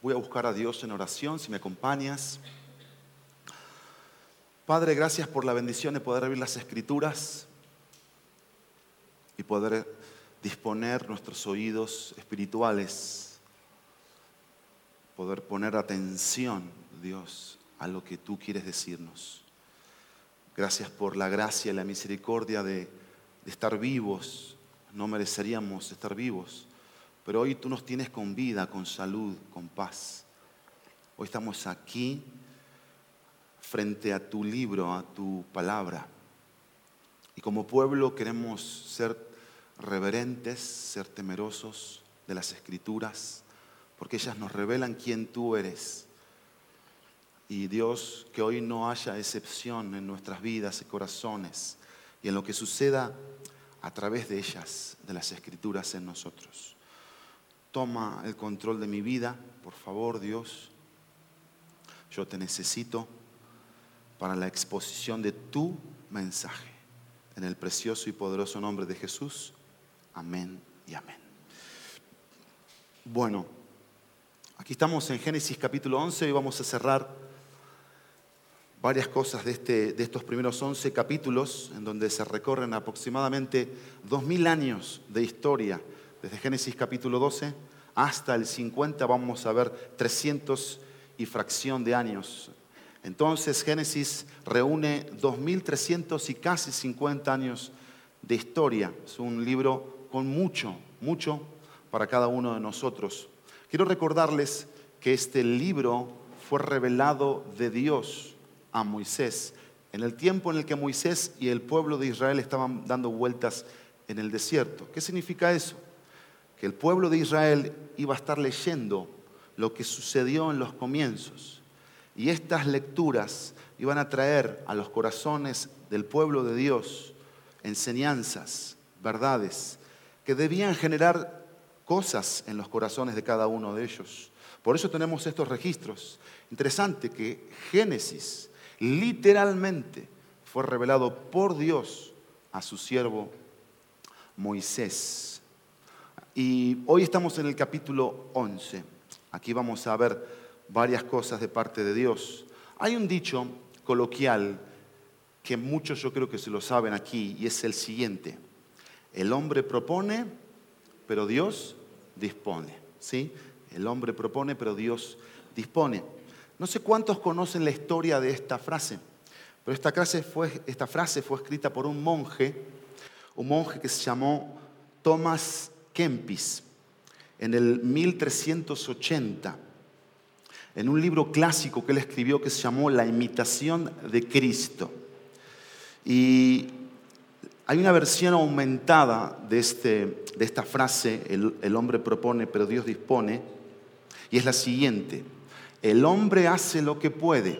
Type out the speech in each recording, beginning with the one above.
Voy a buscar a Dios en oración, si me acompañas. Padre, gracias por la bendición de poder abrir las escrituras y poder disponer nuestros oídos espirituales, poder poner atención, Dios, a lo que tú quieres decirnos. Gracias por la gracia y la misericordia de, de estar vivos. No mereceríamos estar vivos pero hoy tú nos tienes con vida, con salud, con paz. Hoy estamos aquí frente a tu libro, a tu palabra. Y como pueblo queremos ser reverentes, ser temerosos de las escrituras, porque ellas nos revelan quién tú eres. Y Dios, que hoy no haya excepción en nuestras vidas y corazones y en lo que suceda a través de ellas, de las escrituras en nosotros. Toma el control de mi vida, por favor Dios. Yo te necesito para la exposición de tu mensaje. En el precioso y poderoso nombre de Jesús. Amén y amén. Bueno, aquí estamos en Génesis capítulo 11 y vamos a cerrar varias cosas de, este, de estos primeros 11 capítulos en donde se recorren aproximadamente dos mil años de historia desde Génesis capítulo 12 hasta el 50 vamos a ver 300 y fracción de años. Entonces Génesis reúne 2.300 y casi 50 años de historia. Es un libro con mucho, mucho para cada uno de nosotros. Quiero recordarles que este libro fue revelado de Dios a Moisés en el tiempo en el que Moisés y el pueblo de Israel estaban dando vueltas en el desierto. ¿Qué significa eso? Que el pueblo de Israel iba a estar leyendo lo que sucedió en los comienzos. Y estas lecturas iban a traer a los corazones del pueblo de Dios enseñanzas, verdades, que debían generar cosas en los corazones de cada uno de ellos. Por eso tenemos estos registros. Interesante que Génesis literalmente fue revelado por Dios a su siervo Moisés. Y hoy estamos en el capítulo 11. Aquí vamos a ver varias cosas de parte de Dios. Hay un dicho coloquial que muchos yo creo que se lo saben aquí y es el siguiente. El hombre propone, pero Dios dispone. ¿Sí? El hombre propone, pero Dios dispone. No sé cuántos conocen la historia de esta frase, pero esta frase fue, esta frase fue escrita por un monje, un monje que se llamó Thomas Kempis en el 1380, en un libro clásico que él escribió que se llamó La imitación de Cristo. Y hay una versión aumentada de, este, de esta frase, el, el hombre propone, pero Dios dispone, y es la siguiente, el hombre hace lo que puede,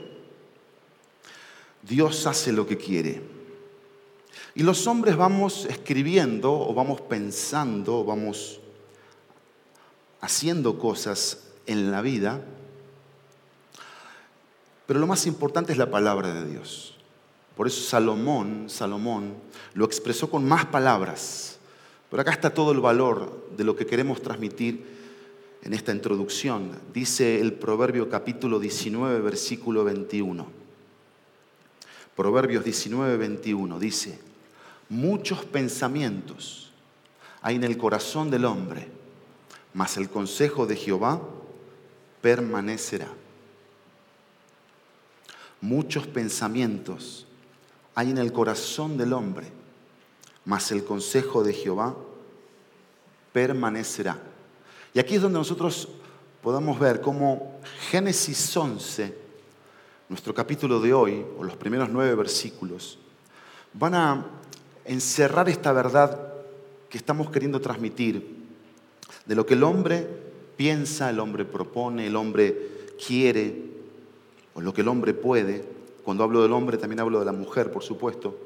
Dios hace lo que quiere. Y los hombres vamos escribiendo o vamos pensando o vamos haciendo cosas en la vida, pero lo más importante es la palabra de Dios. Por eso Salomón, Salomón lo expresó con más palabras. Pero acá está todo el valor de lo que queremos transmitir en esta introducción. Dice el Proverbio capítulo 19, versículo 21. Proverbios 19, 21 dice, muchos pensamientos hay en el corazón del hombre, mas el consejo de Jehová permanecerá. Muchos pensamientos hay en el corazón del hombre, mas el consejo de Jehová permanecerá. Y aquí es donde nosotros podamos ver cómo Génesis 11, nuestro capítulo de hoy, o los primeros nueve versículos, van a encerrar esta verdad que estamos queriendo transmitir, de lo que el hombre piensa, el hombre propone, el hombre quiere, o lo que el hombre puede. Cuando hablo del hombre también hablo de la mujer, por supuesto.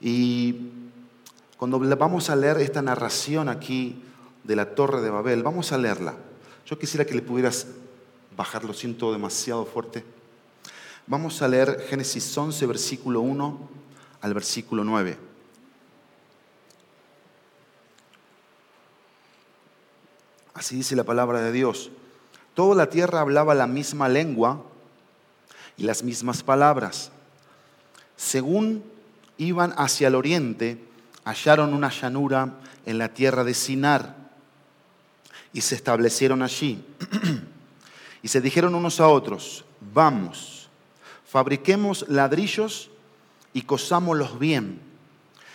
Y cuando vamos a leer esta narración aquí de la Torre de Babel, vamos a leerla. Yo quisiera que le pudieras bajar, lo siento demasiado fuerte. Vamos a leer Génesis 11, versículo 1 al versículo 9. Así dice la palabra de Dios. Toda la tierra hablaba la misma lengua y las mismas palabras. Según iban hacia el oriente, hallaron una llanura en la tierra de Sinar y se establecieron allí. y se dijeron unos a otros, vamos, fabriquemos ladrillos y cosámoslos bien.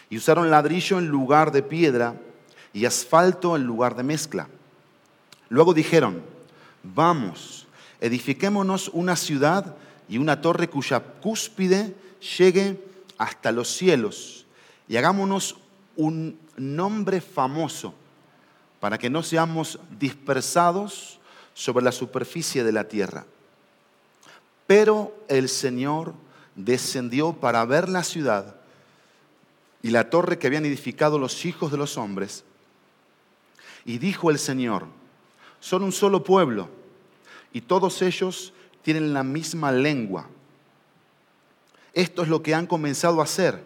Y usaron ladrillo en lugar de piedra y asfalto en lugar de mezcla. Luego dijeron, vamos, edifiquémonos una ciudad y una torre cuya cúspide llegue hasta los cielos y hagámonos un nombre famoso para que no seamos dispersados sobre la superficie de la tierra. Pero el Señor descendió para ver la ciudad y la torre que habían edificado los hijos de los hombres. Y dijo el Señor, son un solo pueblo y todos ellos tienen la misma lengua. Esto es lo que han comenzado a hacer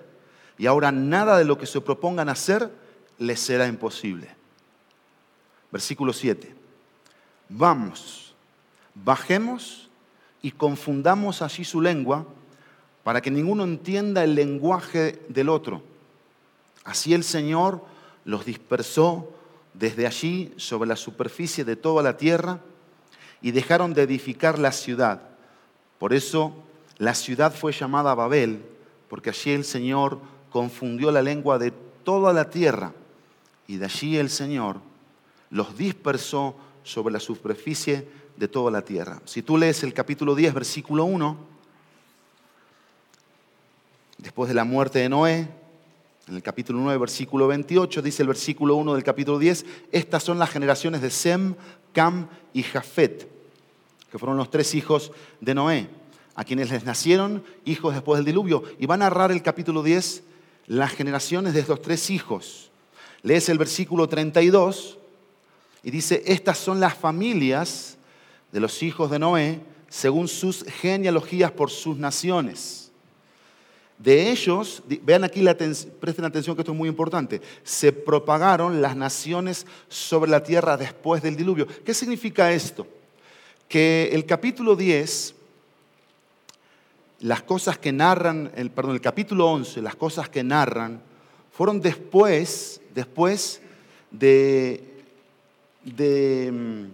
y ahora nada de lo que se propongan hacer les será imposible. Versículo 7. Vamos, bajemos y confundamos allí su lengua para que ninguno entienda el lenguaje del otro. Así el Señor los dispersó desde allí sobre la superficie de toda la tierra y dejaron de edificar la ciudad. Por eso la ciudad fue llamada Babel, porque allí el Señor confundió la lengua de toda la tierra y de allí el Señor los dispersó sobre la superficie de toda la tierra. Si tú lees el capítulo 10, versículo 1, después de la muerte de Noé, en el capítulo 9, versículo 28, dice el versículo 1 del capítulo 10, estas son las generaciones de Sem, Cam y Jafet, que fueron los tres hijos de Noé, a quienes les nacieron hijos después del diluvio. Y va a narrar el capítulo 10 las generaciones de estos tres hijos. Lees el versículo 32 y dice, estas son las familias de los hijos de Noé según sus genealogías por sus naciones. De ellos, vean aquí, la presten atención que esto es muy importante, se propagaron las naciones sobre la tierra después del diluvio. ¿Qué significa esto? Que el capítulo 10, las cosas que narran, el, perdón, el capítulo 11, las cosas que narran, fueron después, después de de, mm,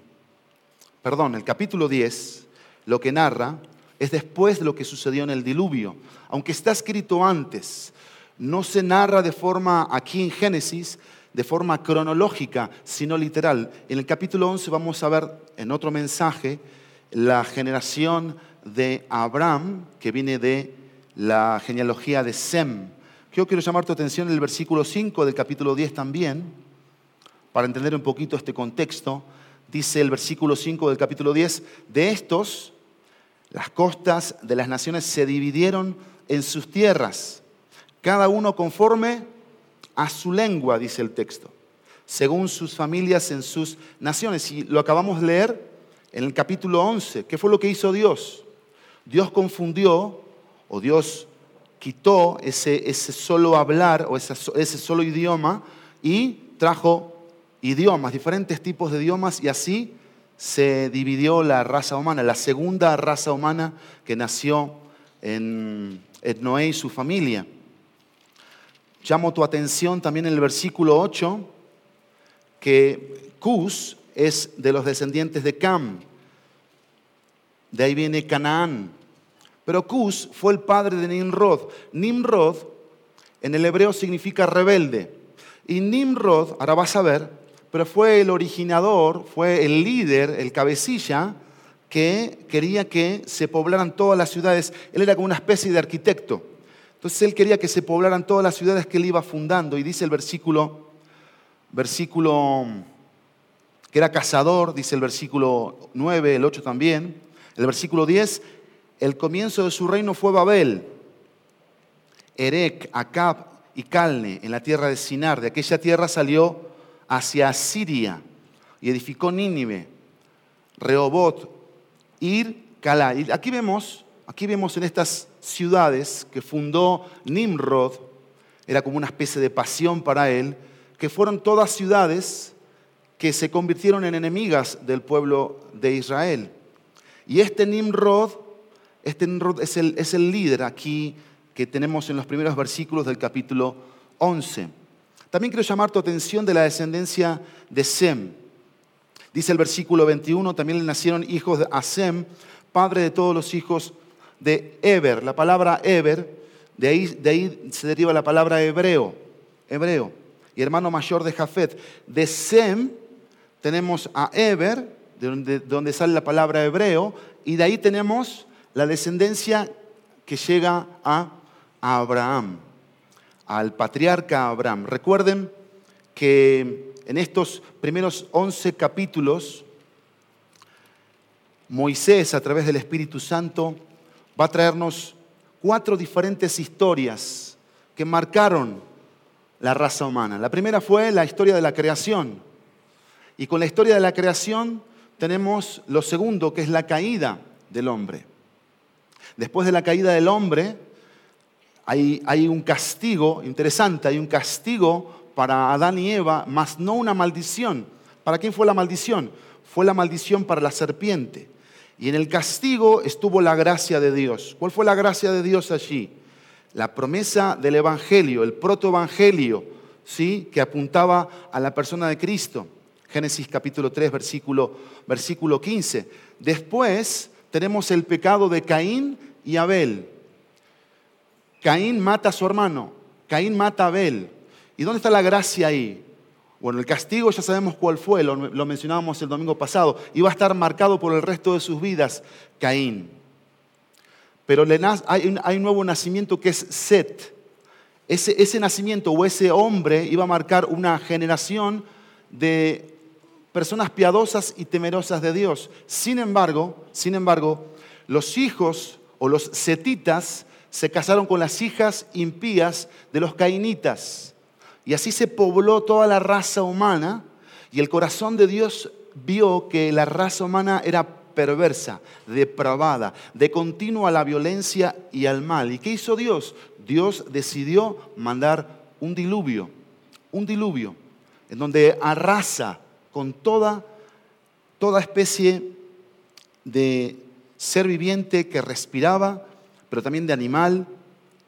perdón, el capítulo 10, lo que narra es después de lo que sucedió en el diluvio. Aunque está escrito antes, no se narra de forma, aquí en Génesis, de forma cronológica, sino literal. En el capítulo 11 vamos a ver en otro mensaje la generación de Abraham, que viene de la genealogía de Sem. Yo quiero llamar tu atención en el versículo 5 del capítulo 10 también para entender un poquito este contexto, dice el versículo 5 del capítulo 10, de estos, las costas de las naciones se dividieron en sus tierras, cada uno conforme a su lengua, dice el texto, según sus familias en sus naciones. Y lo acabamos de leer en el capítulo 11. ¿Qué fue lo que hizo Dios? Dios confundió o Dios quitó ese, ese solo hablar o ese, ese solo idioma y trajo idiomas, diferentes tipos de idiomas, y así se dividió la raza humana, la segunda raza humana que nació en, Noé y su familia. Llamo tu atención también en el versículo 8 que Cus es de los descendientes de Cam. De ahí viene Canaán. Pero Cus fue el padre de Nimrod. Nimrod en el hebreo significa rebelde. Y Nimrod, ahora vas a ver, pero fue el originador, fue el líder, el cabecilla, que quería que se poblaran todas las ciudades. Él era como una especie de arquitecto. Entonces él quería que se poblaran todas las ciudades que él iba fundando. Y dice el versículo, versículo que era cazador, dice el versículo 9, el 8 también. El versículo 10, el comienzo de su reino fue Babel, Erec, Acab y Calne, en la tierra de Sinar. De aquella tierra salió hacia Siria y edificó Nínive, Rehobot, Ir, Calá. Y aquí vemos, aquí vemos en estas ciudades que fundó Nimrod, era como una especie de pasión para él, que fueron todas ciudades que se convirtieron en enemigas del pueblo de Israel. Y este Nimrod, este Nimrod es el, es el líder aquí que tenemos en los primeros versículos del capítulo 11. También quiero llamar tu atención de la descendencia de Sem. Dice el versículo 21, también le nacieron hijos de Asem, padre de todos los hijos de Eber. La palabra Eber, de ahí, de se deriva la palabra hebreo, hebreo, y hermano mayor de Jafet. De Sem tenemos a Eber, de donde, sale la palabra hebreo, y de ahí tenemos la descendencia que llega a Abraham, al patriarca Abraham. Recuerden que en estos primeros 11 capítulos, Moisés, a través del Espíritu Santo, va a traernos cuatro diferentes historias que marcaron la raza humana. La primera fue la historia de la creación. Y con la historia de la creación tenemos lo segundo, que es la caída del hombre. Después de la caída del hombre, hay, un castigo interesante, hay un castigo para Adán y Eva, más no una maldición. ¿Para quién fue la maldición? Fue la maldición para la serpiente. Y en el castigo estuvo la gracia de Dios. ¿Cuál fue la gracia de Dios allí? La promesa del Evangelio, el protoevangelio, ¿sí? que apuntaba a la persona de Cristo. Génesis capítulo 3, versículo, versículo 15. Después tenemos el pecado de Caín y Abel. Caín mata a su hermano, Caín mata a Abel. ¿Y dónde está la gracia ahí? Bueno, el castigo ya sabemos cuál fue, lo, mencionábamos el domingo pasado, iba a estar marcado por el resto de sus vidas, Caín. Pero hay un, nuevo nacimiento que es Set. Ese, ese nacimiento o ese hombre iba a marcar una generación de personas piadosas y temerosas de Dios. Sin embargo, sin embargo, los hijos o los setitas se casaron con las hijas impías de los cainitas. Y así se pobló toda la raza humana y el corazón de Dios vio que la raza humana era perversa, depravada, de continua a la violencia y al mal. ¿Y qué hizo Dios? Dios decidió mandar un diluvio, un diluvio, en donde arrasa con toda, toda especie de ser viviente que respiraba, pero también de animal.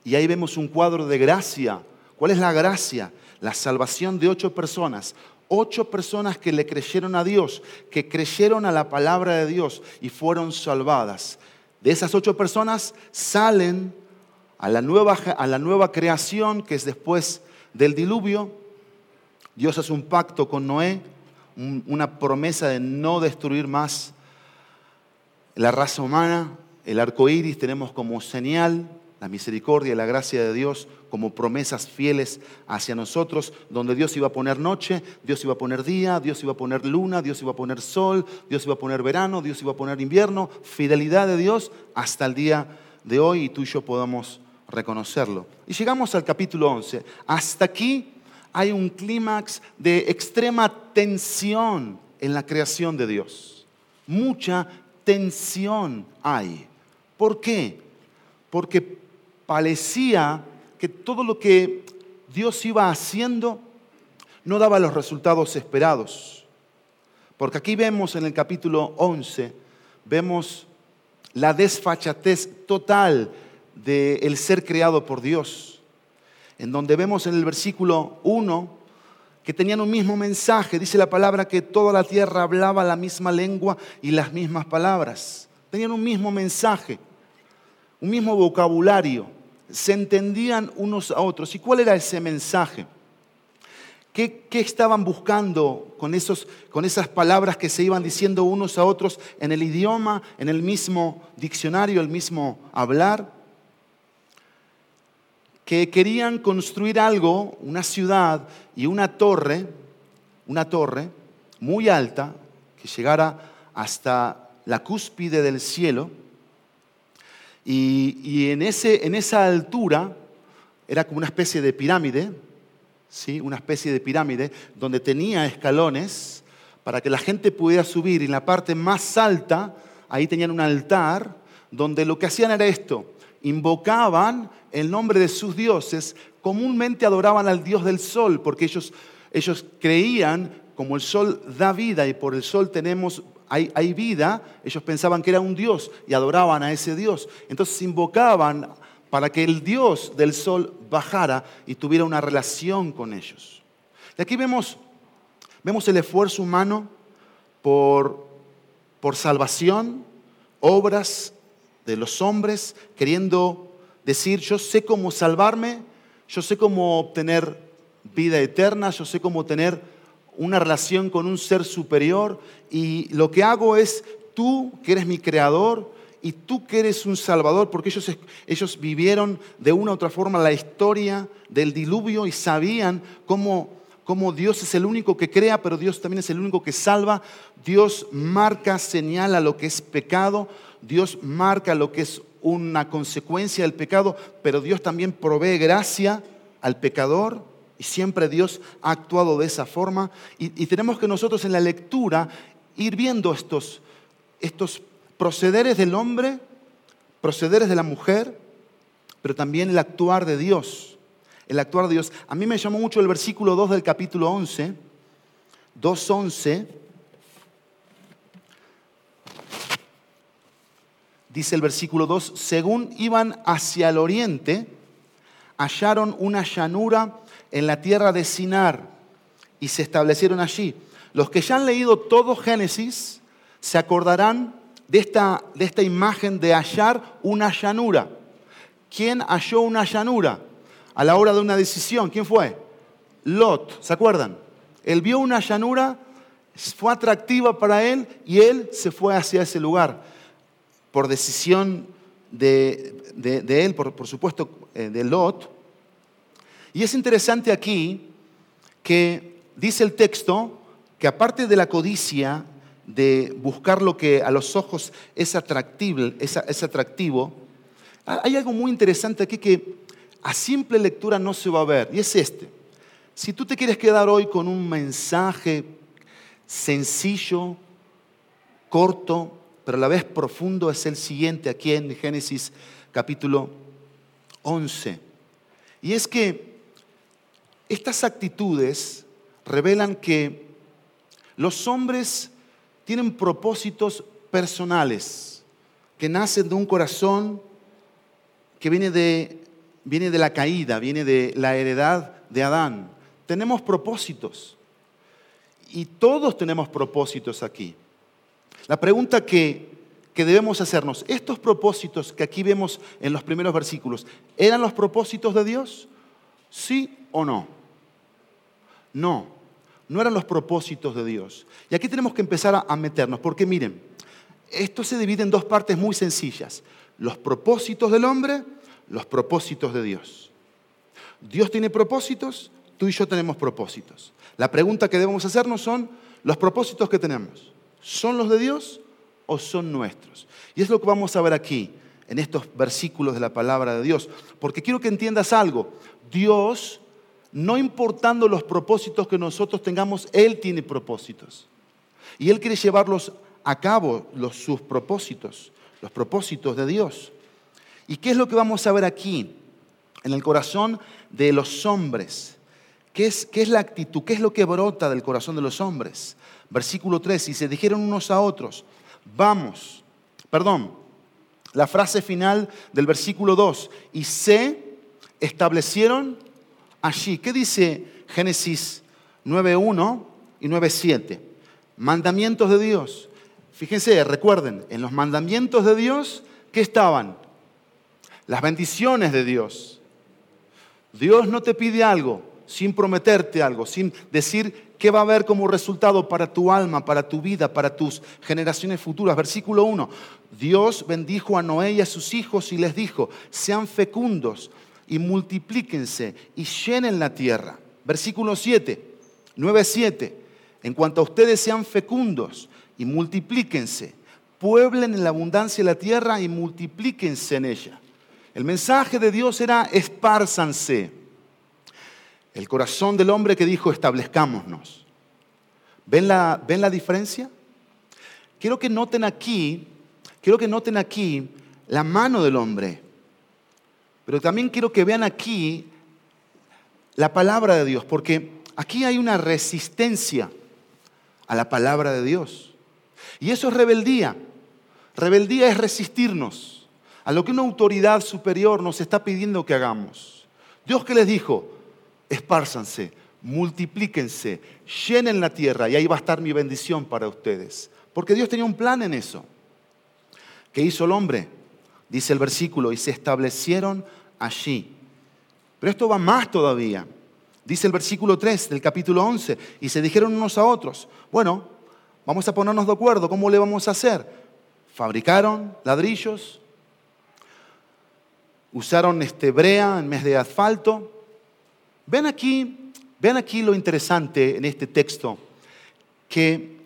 Y ahí vemos un cuadro de gracia. ¿Cuál es la gracia? La salvación de ocho personas. Ocho personas que le creyeron a Dios, que creyeron a la palabra de Dios y fueron salvadas. De esas ocho personas salen a la nueva, a la nueva creación que es después del diluvio. Dios hace un pacto con Noé una promesa de no destruir más la raza humana. El arco iris tenemos como señal la misericordia y la gracia de Dios como promesas fieles hacia nosotros, donde Dios iba a poner noche, Dios iba a poner día, Dios iba a poner luna, Dios iba a poner sol, Dios iba a poner verano, Dios iba a poner invierno, fidelidad de Dios hasta el día de hoy y tú y yo podamos reconocerlo. Y llegamos al capítulo 11. Hasta aquí hay un clímax de extrema tensión en la creación de Dios. Mucha tensión hay. ¿Por qué? Porque parecía que todo lo que Dios iba haciendo no daba los resultados esperados. Porque aquí vemos en el capítulo 11, vemos la desfachatez total del ser creado por Dios en donde vemos en el versículo 1 que tenían un mismo mensaje. Dice la palabra que toda la tierra hablaba la misma lengua y las mismas palabras. Tenían un mismo mensaje, un mismo vocabulario. Se entendían unos a otros. ¿Y cuál era ese mensaje? ¿Qué, estaban buscando con, esos, con esas palabras que se iban diciendo unos a otros en el idioma, en el mismo diccionario, el mismo hablar? que querían construir algo, una ciudad y una torre, una torre muy alta, que llegara hasta la cúspide del cielo. Y, en, ese, en esa altura era como una especie de pirámide, ¿sí? una especie de pirámide donde tenía escalones para que la gente pudiera subir. Y en la parte más alta, ahí tenían un altar donde lo que hacían era esto, invocaban el nombre de sus dioses, comúnmente adoraban al dios del sol, porque ellos ellos creían, como el sol da vida y por el sol tenemos, hay, vida, ellos pensaban que era un Dios y adoraban a ese Dios. Entonces invocaban para que el Dios del sol bajara y tuviera una relación con ellos. Y aquí vemos, vemos el esfuerzo humano por, por salvación, obras de los hombres, queriendo decir, yo sé cómo salvarme, yo sé cómo obtener vida eterna, yo sé cómo tener una relación con un ser superior y lo que hago es, tú que eres mi creador y tú que eres un salvador, porque ellos, ellos vivieron de una u otra forma la historia del diluvio y sabían cómo, cómo Dios es el único que crea, pero Dios también es el único que salva. Dios marca, señala lo que es pecado, Dios marca lo que es una consecuencia del pecado, pero Dios también provee gracia al pecador y siempre Dios ha actuado de esa forma. Y, tenemos que nosotros en la lectura ir viendo estos, estos procederes del hombre, procederes de la mujer, pero también el actuar de Dios. El actuar de Dios. A mí me llamó mucho el versículo 2 del capítulo 11, 2.11. Dice el versículo 2, según iban hacia el oriente, hallaron una llanura en la tierra de Sinar y se establecieron allí. Los que ya han leído todo Génesis se acordarán de esta, de esta imagen de hallar una llanura. ¿Quién halló una llanura a la hora de una decisión? ¿Quién fue? Lot, ¿se acuerdan? Él vio una llanura, fue atractiva para él y él se fue hacia ese lugar por decisión de, él, por, por supuesto, eh, de Lot. Y es interesante aquí que dice el texto que aparte de la codicia, de buscar lo que a los ojos es atractivo, es, atractivo, hay algo muy interesante aquí que a simple lectura no se va a ver, y es este. Si tú te quieres quedar hoy con un mensaje sencillo, corto, pero a la vez profundo, es el siguiente aquí en Génesis capítulo 11. Y es que estas actitudes revelan que los hombres tienen propósitos personales que nacen de un corazón que viene de, viene de la caída, viene de la heredad de Adán. Tenemos propósitos y todos tenemos propósitos aquí. La pregunta que, que debemos hacernos, estos propósitos que aquí vemos en los primeros versículos, ¿eran los propósitos de Dios? ¿Sí o no? No, no eran los propósitos de Dios. Y aquí tenemos que empezar a, meternos, porque miren, esto se divide en dos partes muy sencillas. Los propósitos del hombre, los propósitos de Dios. Dios tiene propósitos, tú y yo tenemos propósitos. La pregunta que debemos hacernos son, ¿los propósitos que tenemos son los de Dios o son nuestros? Y es lo que vamos a ver aquí, en estos versículos de la palabra de Dios. Porque quiero que entiendas algo. Dios no importando los propósitos que nosotros tengamos, Él tiene propósitos. Y Él quiere llevarlos a cabo, los, sus propósitos, los propósitos de Dios. ¿Y qué es lo que vamos a ver aquí? En el corazón de los hombres. ¿Qué es, qué es la actitud? ¿Qué es lo que brota del corazón de los hombres? Versículo 3, y se dijeron unos a otros, vamos, perdón, la frase final del versículo 2, y se establecieron allí. ¿Qué dice Génesis 9.1 y 9.7? Mandamientos de Dios. Fíjense, recuerden, en los mandamientos de Dios, ¿qué estaban? Las bendiciones de Dios. Dios no te pide algo sin prometerte algo, sin decir qué va a haber como resultado para tu alma, para tu vida, para tus generaciones futuras. Versículo 1. Dios bendijo a Noé y a sus hijos y les dijo, sean fecundos, y multiplíquense y llenen la tierra. Versículo 7, 9, 7. En cuanto a ustedes sean fecundos y multiplíquense, pueblen en la abundancia la tierra y multiplíquense en ella. El mensaje de Dios era espárzanse. El corazón del hombre que dijo establezcámonos. ¿Ven la, ¿Ven la diferencia? Quiero que noten aquí, quiero que noten aquí la mano del hombre. Pero también quiero que vean aquí la palabra de Dios, porque aquí hay una resistencia a la palabra de Dios. Y eso es rebeldía. Rebeldía es resistirnos a lo que una autoridad superior nos está pidiendo que hagamos. Dios que les dijo, espárzanse, multiplíquense, llenen la tierra y ahí va a estar mi bendición para ustedes. Porque Dios tenía un plan en eso. ¿Qué hizo el hombre? Dice el versículo, y se establecieron allí. Pero esto va más todavía. Dice el versículo 3 del capítulo 11, y se dijeron unos a otros, bueno, vamos a ponernos de acuerdo, ¿cómo le vamos a hacer? Fabricaron ladrillos, usaron este brea en vez de asfalto. Ven aquí, ven aquí lo interesante en este texto, que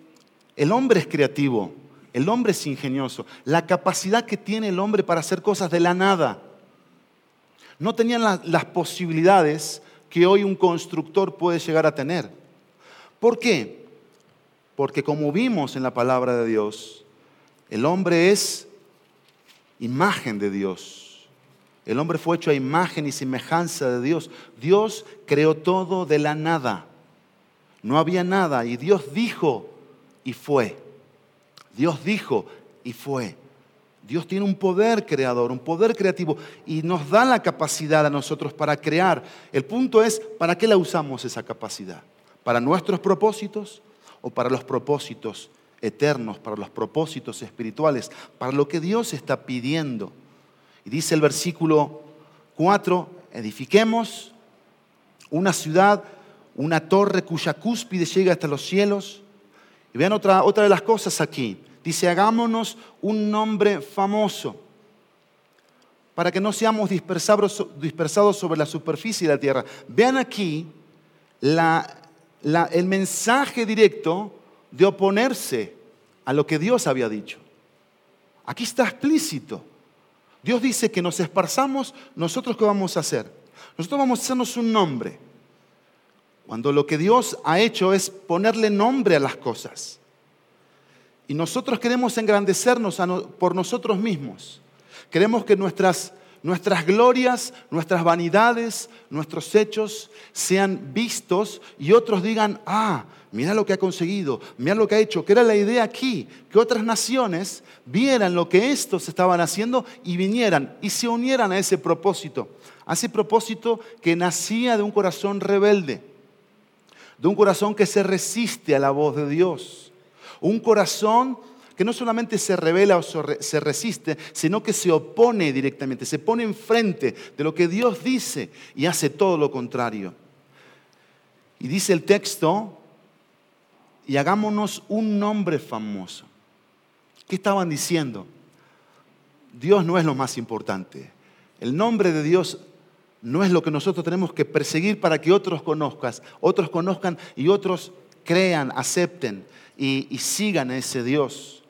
el hombre es creativo, el hombre es ingenioso, la capacidad que tiene el hombre para hacer cosas de la nada. No tenían las posibilidades que hoy un constructor puede llegar a tener. ¿Por qué? Porque como vimos en la palabra de Dios, el hombre es imagen de Dios. El hombre fue hecho a imagen y semejanza de Dios. Dios creó todo de la nada. No había nada y Dios dijo y fue. Dios dijo y fue. Dios tiene un poder creador, un poder creativo y nos da la capacidad a nosotros para crear. El punto es, ¿para qué la usamos esa capacidad? ¿Para nuestros propósitos o para los propósitos eternos, para los propósitos espirituales, para lo que Dios está pidiendo? Y dice el versículo 4, edifiquemos una ciudad, una torre cuya cúspide llega hasta los cielos. Y vean otra, otra de las cosas aquí. Dice, hagámonos un nombre famoso para que no seamos dispersados, sobre la superficie de la tierra. Vean aquí el mensaje directo de oponerse a lo que Dios había dicho. Aquí está explícito. Dios dice que nos esparzamos, nosotros qué vamos a hacer? Nosotros vamos a hacernos un nombre. Cuando lo que Dios ha hecho es ponerle nombre a las cosas. Y nosotros queremos engrandecernos por nosotros mismos. Queremos que nuestras, nuestras glorias, nuestras vanidades, nuestros hechos sean vistos y otros digan, ah, mira lo que ha conseguido, mira lo que ha hecho, que era la idea aquí, que otras naciones vieran lo que estos estaban haciendo y vinieran y se unieran a ese propósito, a ese propósito que nacía de un corazón rebelde, de un corazón que se resiste a la voz de Dios un corazón que no solamente se revela o se resiste, sino que se opone directamente, se pone enfrente de lo que Dios dice y hace todo lo contrario. Y dice el texto, y hagámonos un nombre famoso. ¿Qué estaban diciendo? Dios no es lo más importante. El nombre de Dios no es lo que nosotros tenemos que perseguir para que otros conozcan, otros conozcan y otros crean, acepten y, sigan a ese Dios.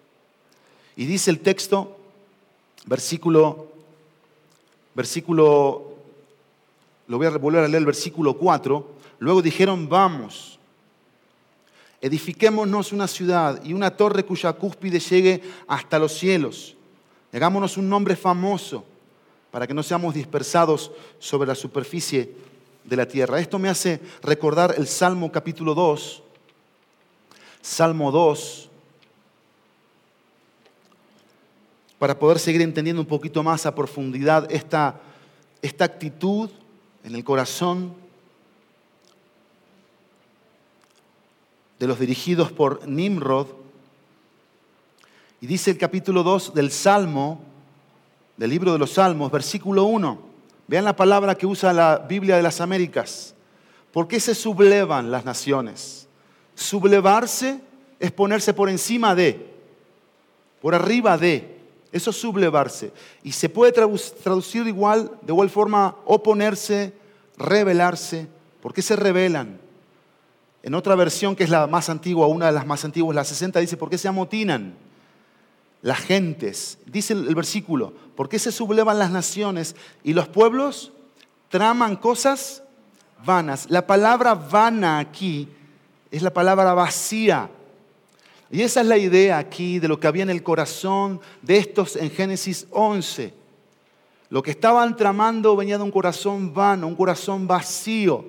Y dice el texto, versículo, versículo, lo voy a volver a leer el versículo 4, luego dijeron, vamos, edifiquémonos una ciudad y una torre cuya cúspide llegue hasta los cielos. Hagámonos un nombre famoso para que no seamos dispersados sobre la superficie de la tierra. Esto me hace recordar el Salmo capítulo 2, Salmo 2, para poder seguir entendiendo un poquito más a profundidad esta, esta actitud en el corazón de los dirigidos por Nimrod. Y dice el capítulo 2 del Salmo, del libro de los Salmos, versículo 1. Vean la palabra que usa la Biblia de las Américas. ¿Por qué se sublevan las naciones? Sublevarse es ponerse por encima de, por arriba de. Eso es sublevarse. Y se puede traducir igual, de igual forma, oponerse, rebelarse. ¿Por qué se rebelan? En otra versión, que es la más antigua, una de las más antiguas, la 60, dice, ¿por qué se amotinan? Las gentes, dice el versículo, ¿por qué se sublevan las naciones y los pueblos traman cosas vanas? La palabra vana aquí es la palabra vacía. Y esa es la idea aquí de lo que había en el corazón de estos en Génesis 11. Lo que estaban tramando venía de un corazón vano, un corazón vacío,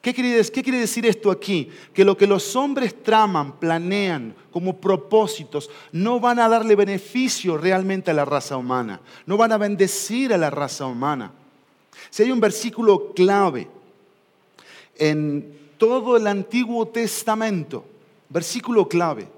¿Qué quiere, ¿Qué quiere, decir esto aquí? Que lo que los hombres traman, planean como propósitos, no van a darle beneficio realmente a la raza humana, no van a bendecir a la raza humana. Si hay un versículo clave en todo el Antiguo Testamento, versículo clave,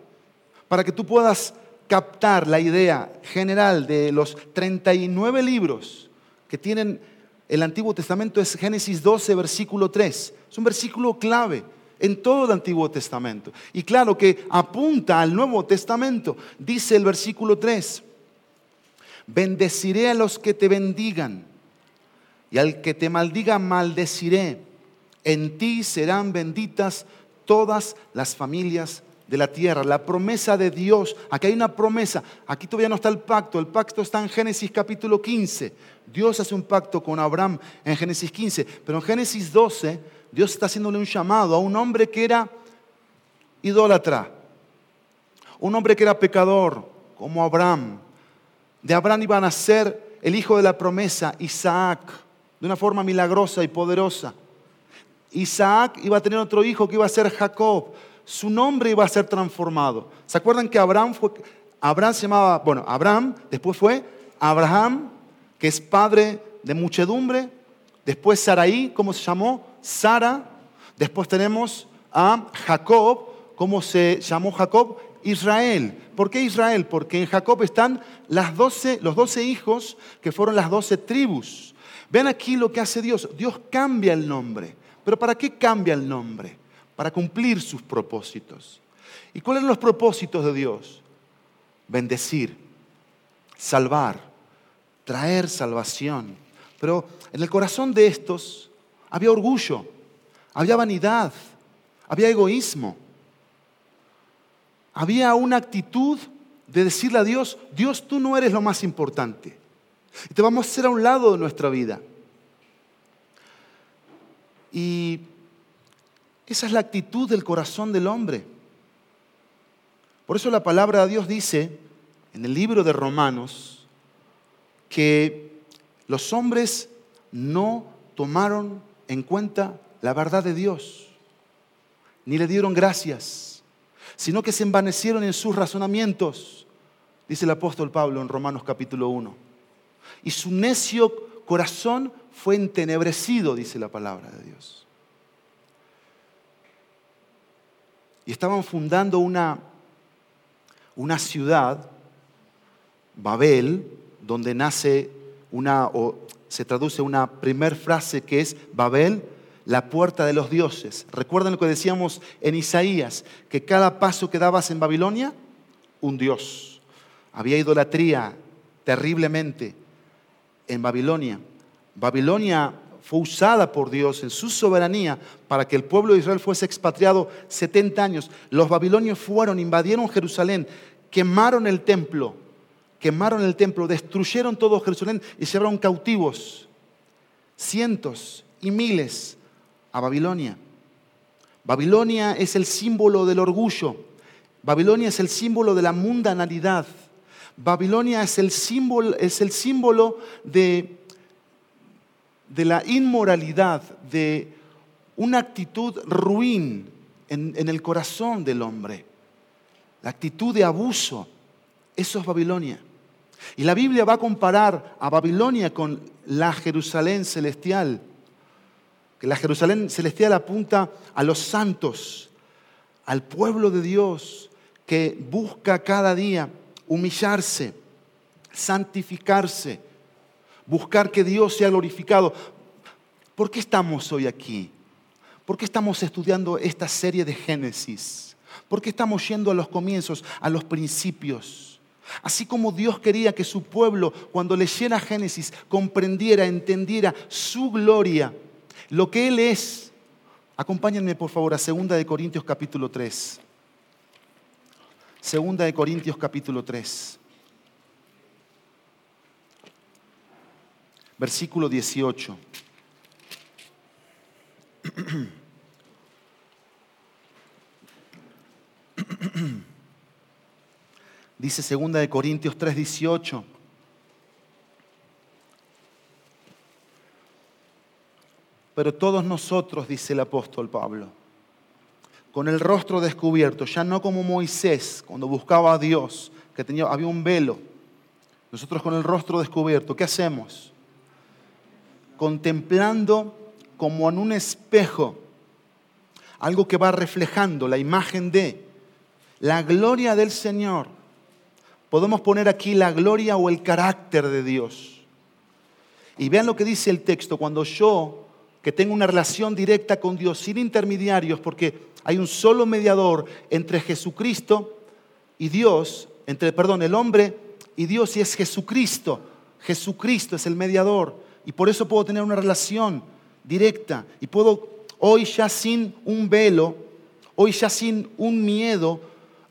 para que tú puedas captar la idea general de los 39 libros que tienen el Antiguo Testamento, es Génesis 12, versículo 3. Es un versículo clave en todo el Antiguo Testamento. Y claro que apunta al Nuevo Testamento. Dice el versículo 3, bendeciré a los que te bendigan y al que te maldiga maldeciré. En ti serán benditas todas las familias de la tierra. La promesa de Dios, aquí hay una promesa, aquí todavía no está el pacto, el pacto está en Génesis capítulo 15. Dios hace un pacto con Abraham en Génesis 15, pero en Génesis 12 Dios está haciéndole un llamado a un hombre que era idólatra, un hombre que era pecador, como Abraham. De Abraham iba a nacer el hijo de la promesa, Isaac de una forma milagrosa y poderosa. Isaac iba a tener otro hijo que iba a ser Jacob. Su nombre iba a ser transformado. ¿Se acuerdan que Abraham fue, Abraham se llamaba, bueno, Abraham, después fue Abraham, que es padre de muchedumbre. Después Saraí, ¿cómo se llamó? Sara. Después tenemos a Jacob, ¿cómo se llamó Jacob? Israel. ¿Por qué Israel? Porque en Jacob están las 12, los doce hijos que fueron las doce tribus. Vean aquí lo que hace Dios. Dios cambia el nombre. ¿Pero para qué cambia el nombre? Para cumplir sus propósitos. ¿Y cuáles son los propósitos de Dios? Bendecir, salvar, traer salvación. Pero en el corazón de estos había orgullo, había vanidad, había egoísmo. Había una actitud de decirle a Dios, Dios tú no eres lo más importante. Y te vamos a hacer a un lado de nuestra vida. Y esa es la actitud del corazón del hombre. Por eso la palabra de Dios dice en el libro de Romanos que los hombres no tomaron en cuenta la verdad de Dios, ni le dieron gracias, sino que se envanecieron en sus razonamientos, dice el apóstol Pablo en Romanos capítulo 1 y su necio corazón fue entenebrecido, dice la palabra de Dios. Y estaban fundando una, una ciudad, Babel, donde nace una, o se traduce una primer frase que es Babel, la puerta de los dioses. ¿Recuerdan lo que decíamos en Isaías? Que cada paso que dabas en Babilonia, un dios. Había idolatría terriblemente en Babilonia. Babilonia fue usada por Dios en su soberanía para que el pueblo de Israel fuese expatriado 70 años. Los babilonios fueron, invadieron Jerusalén, quemaron el templo, quemaron el templo, destruyeron todo Jerusalén y llevaron cautivos cientos y miles a Babilonia. Babilonia es el símbolo del orgullo. Babilonia es el símbolo de la mundanalidad. Babilonia es el símbolo, es el símbolo de, de la inmoralidad, de una actitud ruin en, el corazón del hombre. La actitud de abuso. Eso es Babilonia. Y la Biblia va a comparar a Babilonia con la Jerusalén celestial. Que la Jerusalén celestial apunta a los santos, al pueblo de Dios que busca cada día humillarse, santificarse, buscar que Dios sea glorificado. ¿Por qué estamos hoy aquí? ¿Por qué estamos estudiando esta serie de Génesis? ¿Por qué estamos yendo a los comienzos, a los principios? Así como Dios quería que su pueblo, cuando leyera Génesis, comprendiera, entendiera su gloria, lo que Él es. Acompáñenme por favor a 2 de Corintios capítulo 3. Segunda de Corintios capítulo 3. Versículo 18. Dice segunda de Corintios 3, 18. Pero todos nosotros, dice el apóstol Pablo, con el rostro descubierto, ya no como Moisés cuando buscaba a Dios, que tenía, había un velo. Nosotros con el rostro descubierto, ¿qué hacemos? Contemplando como en un espejo algo que va reflejando la imagen de la gloria del Señor. Podemos poner aquí la gloria o el carácter de Dios. Y vean lo que dice el texto, cuando yo, que tengo una relación directa con Dios, sin intermediarios, porque hay un solo mediador entre Jesucristo y Dios, entre, perdón, el hombre y Dios, y es Jesucristo. Jesucristo es el mediador. Y por eso puedo tener una relación directa. Y puedo hoy ya sin un velo, hoy ya sin un miedo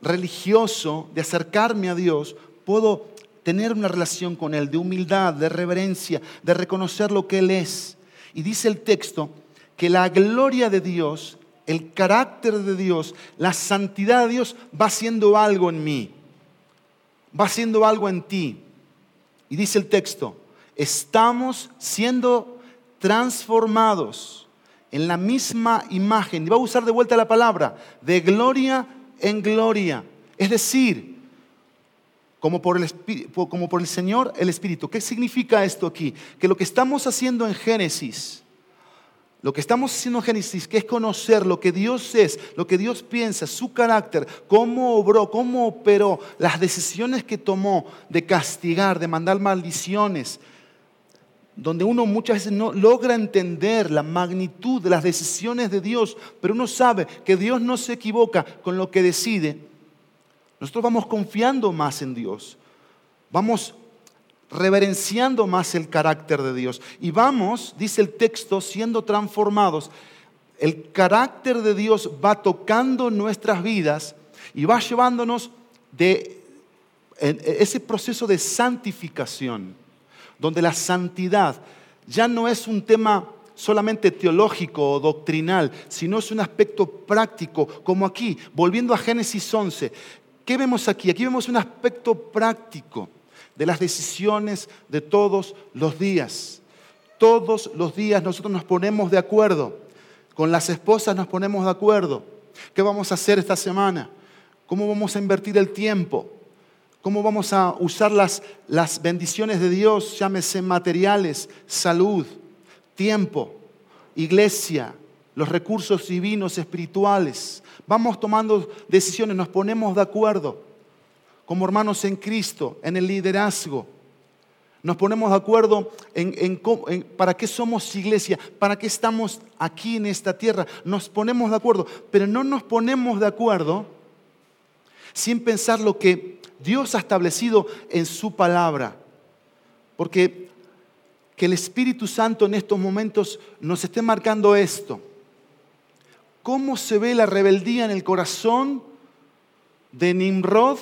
religioso de acercarme a Dios, puedo tener una relación con Él de humildad, de reverencia, de reconocer lo que Él es. Y dice el texto que la gloria de Dios, el carácter de Dios, la santidad de Dios va haciendo algo en mí, va haciendo algo en ti. Y dice el texto, estamos siendo transformados en la misma imagen. Y va a usar de vuelta la palabra, de gloria en gloria. Es decir, como por, el, Señor el Espíritu. ¿Qué significa esto aquí? Que lo que estamos haciendo en Génesis, lo que estamos haciendo en Génesis, que es conocer lo que Dios es, lo que Dios piensa, su carácter, cómo obró, cómo operó, las decisiones que tomó de castigar, de mandar maldiciones, donde uno muchas veces no logra entender la magnitud de las decisiones de Dios, pero uno sabe que Dios no se equivoca con lo que decide, nosotros vamos confiando más en Dios, vamos reverenciando más el carácter de Dios y vamos, dice el texto, siendo transformados. El carácter de Dios va tocando nuestras vidas y va llevándonos de ese proceso de santificación donde la santidad ya no es un tema solamente teológico o doctrinal, sino es un aspecto práctico, como aquí, volviendo a Génesis 11. ¿Qué vemos aquí? Aquí vemos un aspecto práctico de las decisiones de todos los días. Todos los días nosotros nos ponemos de acuerdo. Con las esposas nos ponemos de acuerdo. ¿Qué vamos a hacer esta semana? ¿Cómo vamos a invertir el tiempo? Cómo vamos a usar las, las bendiciones de Dios, llámese materiales, salud, tiempo, iglesia, los recursos divinos, espirituales. Vamos tomando decisiones, nos ponemos de acuerdo como hermanos en Cristo, en el liderazgo. Nos ponemos de acuerdo en, en, para qué somos iglesia, para qué estamos aquí en esta tierra. Nos ponemos de acuerdo, pero no nos ponemos de acuerdo sin pensar lo que Dios ha establecido en su palabra. Porque que el Espíritu Santo en estos momentos nos esté marcando esto. ¿Cómo se ve la rebeldía en el corazón de Nimrod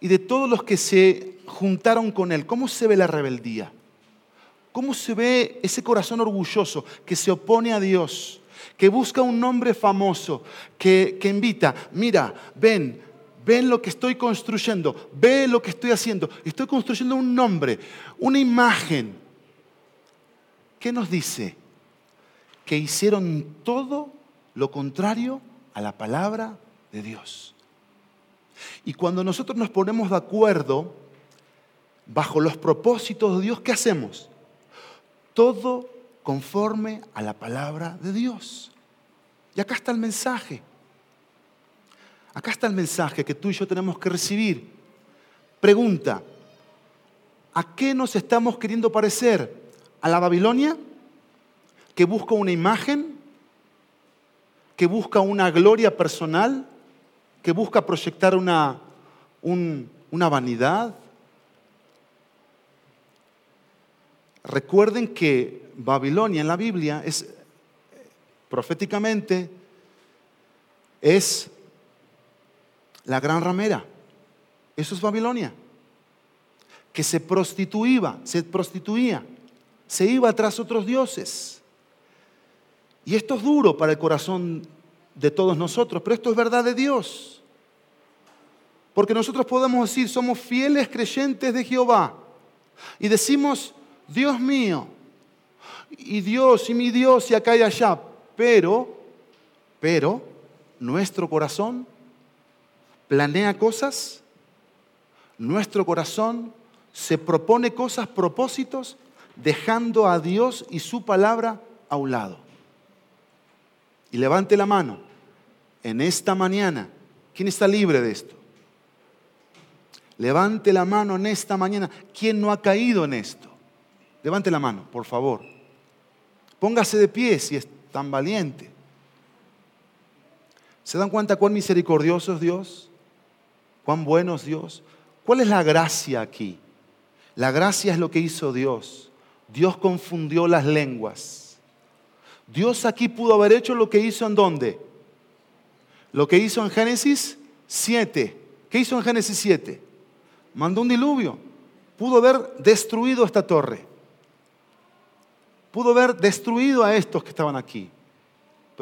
y de todos los que se juntaron con él? ¿Cómo se ve la rebeldía? ¿Cómo se ve ese corazón orgulloso que se opone a Dios, que busca un nombre famoso, que, que invita, mira, ven, ven lo que estoy construyendo, ve lo que estoy haciendo. Estoy construyendo un nombre, una imagen. ¿Qué nos dice? Que hicieron todo lo contrario a la palabra de Dios. Y cuando nosotros nos ponemos de acuerdo bajo los propósitos de Dios, ¿qué hacemos? Todo conforme a la palabra de Dios. Y acá está el mensaje. Acá está el mensaje que tú y yo tenemos que recibir. Pregunta, ¿a qué nos estamos queriendo parecer? ¿A la Babilonia? ¿Que busca una imagen? ¿Que busca una gloria personal? ¿Que busca proyectar una, una vanidad? Recuerden que Babilonia en la Biblia es proféticamente es la gran ramera. Eso es Babilonia. Que se prostituía, se prostituía, se iba tras otros dioses. Y esto es duro para el corazón de todos nosotros, pero esto es verdad de Dios. Porque nosotros podemos decir, somos fieles creyentes de Jehová. Y decimos, Dios mío, y Dios y mi Dios y acá y allá. Pero, pero, nuestro corazón planea cosas, nuestro corazón se propone cosas, propósitos, dejando a Dios y su palabra a un lado. Y levante la mano en esta mañana. ¿Quién está libre de esto? Levante la mano en esta mañana. ¿Quién no ha caído en esto? Levante la mano, por favor. Póngase de pie si es tan valiente. ¿Se dan cuenta cuán misericordioso es Dios? ¿Cuán bueno es Dios? ¿Cuál es la gracia aquí? La gracia es lo que hizo Dios. Dios confundió las lenguas. Dios aquí pudo haber hecho lo que hizo en dónde? Lo que hizo en Génesis 7. ¿Qué hizo en Génesis 7? Mandó un diluvio. Pudo haber destruido esta torre. Pudo haber destruido a estos que estaban aquí.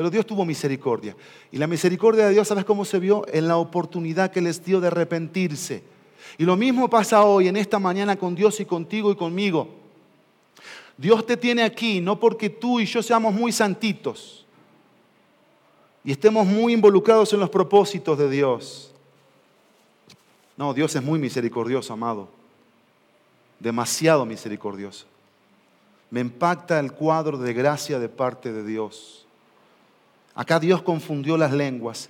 Pero Dios tuvo misericordia. Y la misericordia de Dios, ¿sabes cómo se vio? En la oportunidad que les dio de arrepentirse. Y lo mismo pasa hoy, en esta mañana, con Dios y contigo y conmigo. Dios te tiene aquí no porque tú y yo seamos muy santitos y estemos muy involucrados en los propósitos de Dios. No, Dios es muy misericordioso, amado. Demasiado misericordioso. Me impacta el cuadro de gracia de parte de Dios. Acá Dios confundió las lenguas.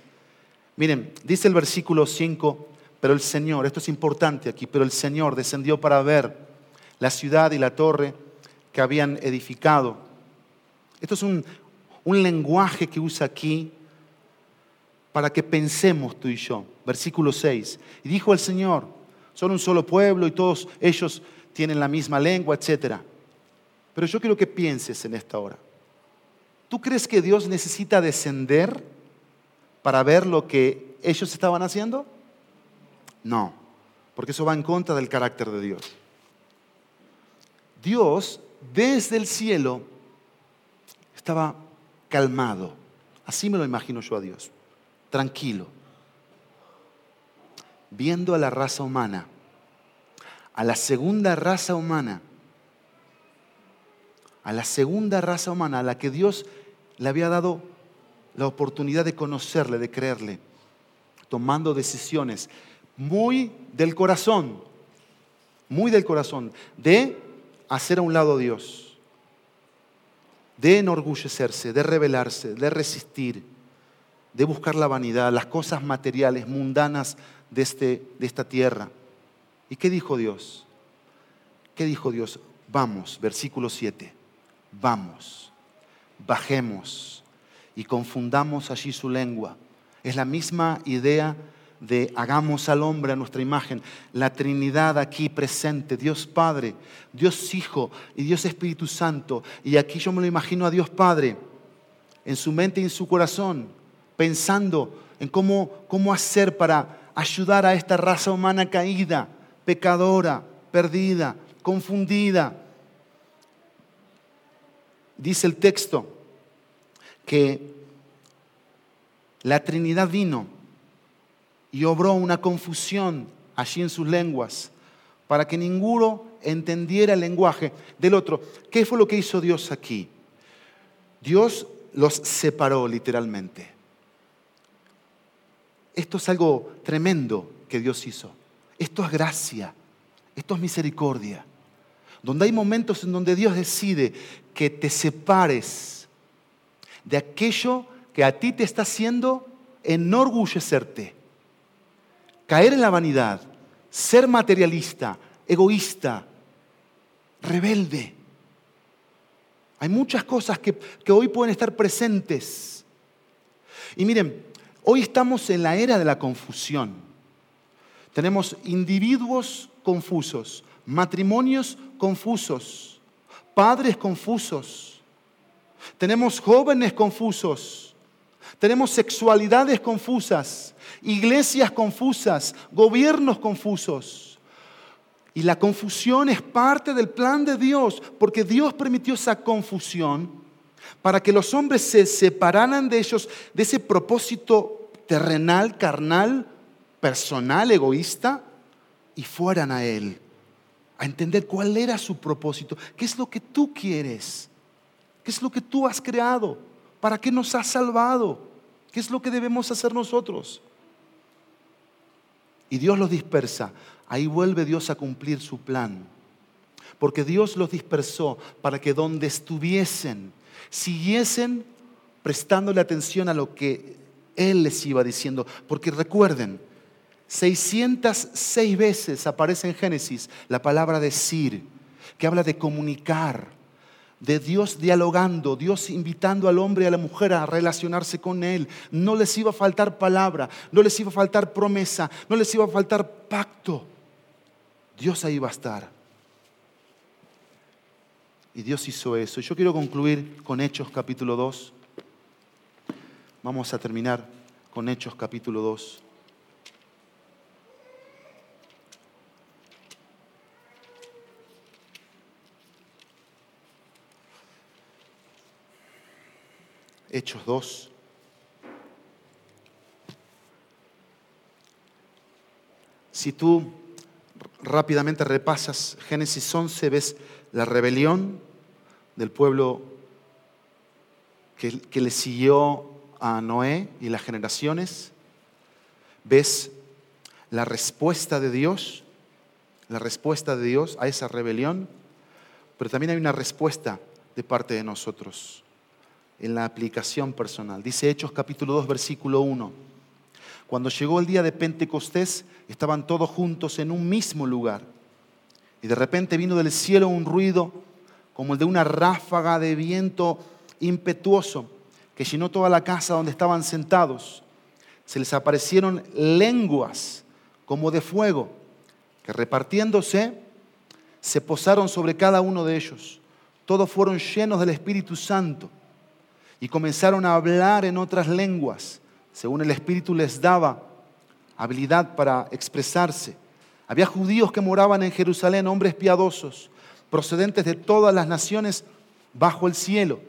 Miren, dice el versículo 5, pero el Señor, esto es importante aquí, pero el Señor descendió para ver la ciudad y la torre que habían edificado. Esto es un, un lenguaje que usa aquí para que pensemos tú y yo. Versículo 6. Y dijo el Señor, son un solo pueblo y todos ellos tienen la misma lengua, etc. Pero yo quiero que pienses en esta hora. ¿Tú crees que Dios necesita descender para ver lo que ellos estaban haciendo? No, porque eso va en contra del carácter de Dios. Dios desde el cielo estaba calmado. Así me lo imagino yo a Dios tranquilo, viendo a la raza humana, a la segunda raza humana, a la segunda raza humana a la que Dios le había dado la oportunidad de conocerle, de creerle, tomando decisiones muy del corazón, muy del corazón, de hacer a un lado a Dios, de enorgullecerse, de rebelarse, de resistir de buscar la vanidad, las cosas materiales, mundanas de, este, de esta tierra. ¿Y qué dijo Dios? ¿Qué dijo Dios? Vamos, versículo 7, vamos, bajemos y confundamos allí su lengua. Es la misma idea de hagamos al hombre a nuestra imagen. La Trinidad aquí presente, Dios Padre, Dios Hijo y Dios Espíritu Santo. Y aquí yo me lo imagino a Dios Padre en su mente y en su corazón pensando en cómo, cómo hacer para ayudar a esta raza humana caída, pecadora, perdida, confundida. Dice el texto que la Trinidad vino y obró una confusión allí en sus lenguas para que ninguno entendiera el lenguaje del otro. ¿Qué fue lo que hizo Dios aquí? Dios los separó literalmente. Esto es algo tremendo que Dios hizo. Esto es gracia. Esto es misericordia. Donde hay momentos en donde Dios decide que te separes de aquello que a ti te está haciendo enorgullecerte, caer en la vanidad, ser materialista, egoísta, rebelde. Hay muchas cosas que, que hoy pueden estar presentes. Y miren, Hoy estamos en la era de la confusión. Tenemos individuos confusos, matrimonios confusos, padres confusos, tenemos jóvenes confusos, tenemos sexualidades confusas, iglesias confusas, gobiernos confusos. Y la confusión es parte del plan de Dios, porque Dios permitió esa confusión para que los hombres se separaran de ellos, de ese propósito terrenal, carnal, personal, egoísta, y fueran a Él, a entender cuál era su propósito, qué es lo que tú quieres. ¿Qué es lo que tú has creado? ¿Para qué nos has salvado? ¿Qué es lo que debemos hacer nosotros? Y Dios los dispersa. Ahí vuelve Dios a cumplir su plan. Porque Dios los dispersó para que donde estuviesen, siguiesen prestándole atención a lo que Él les iba diciendo. Porque recuerden, 606 veces aparece en Génesis la palabra decir, que habla de comunicar, de Dios dialogando, Dios invitando al hombre y a la mujer a relacionarse con Él. No les iba a faltar palabra, no les iba a faltar promesa, no les iba a faltar pacto. Dios ahí va a estar. Y Dios hizo eso. Yo quiero concluir con Hechos capítulo 2. Vamos a terminar con Hechos capítulo 2. Hechos 2. Si tú rápidamente repasas Génesis 11, ves la rebelión del pueblo que, que, le siguió a Noé y las generaciones. Ves la respuesta de Dios, la respuesta de Dios a esa rebelión, pero también hay una respuesta de parte de nosotros en la aplicación personal. Dice Hechos capítulo 2, versículo 1. Cuando llegó el día de Pentecostés, estaban todos juntos en un mismo lugar. Y de repente vino del cielo un ruido como el de una ráfaga de viento impetuoso que llenó toda la casa donde estaban sentados. Se les aparecieron lenguas como de fuego, que repartiéndose se posaron sobre cada uno de ellos. Todos fueron llenos del Espíritu Santo y comenzaron a hablar en otras lenguas, según el Espíritu les daba habilidad para expresarse. Había judíos que moraban en Jerusalén, hombres piadosos, procedentes de todas las naciones bajo el cielo.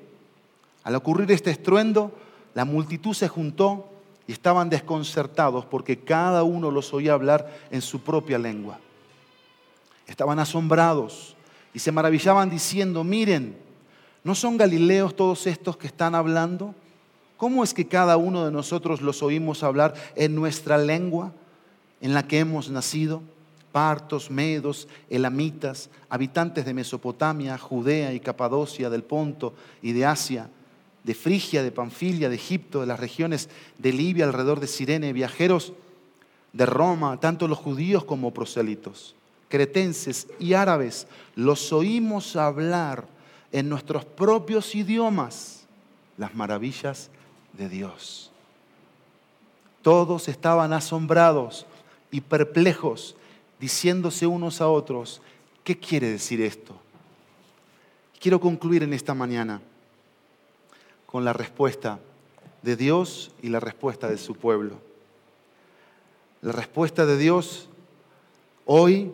Al ocurrir este estruendo, la multitud se juntó y estaban desconcertados porque cada uno los oía hablar en su propia lengua. Estaban asombrados y se maravillaban diciendo, miren, ¿No son Galileos todos estos que están hablando? ¿Cómo es que cada uno de nosotros los oímos hablar en nuestra lengua en la que hemos nacido? Partos, medos, elamitas, habitantes de Mesopotamia, Judea y Capadocia, del Ponto y de Asia, de Frigia, de Panfilia, de Egipto, de las regiones de Libia alrededor de Sirene, viajeros de Roma, tanto los judíos como proselitos, cretenses y árabes, los oímos hablar en nuestros propios idiomas las maravillas de Dios. Todos estaban asombrados y perplejos, diciéndose unos a otros, ¿qué quiere decir esto? Quiero concluir en esta mañana con la respuesta de Dios y la respuesta de su pueblo. La respuesta de Dios hoy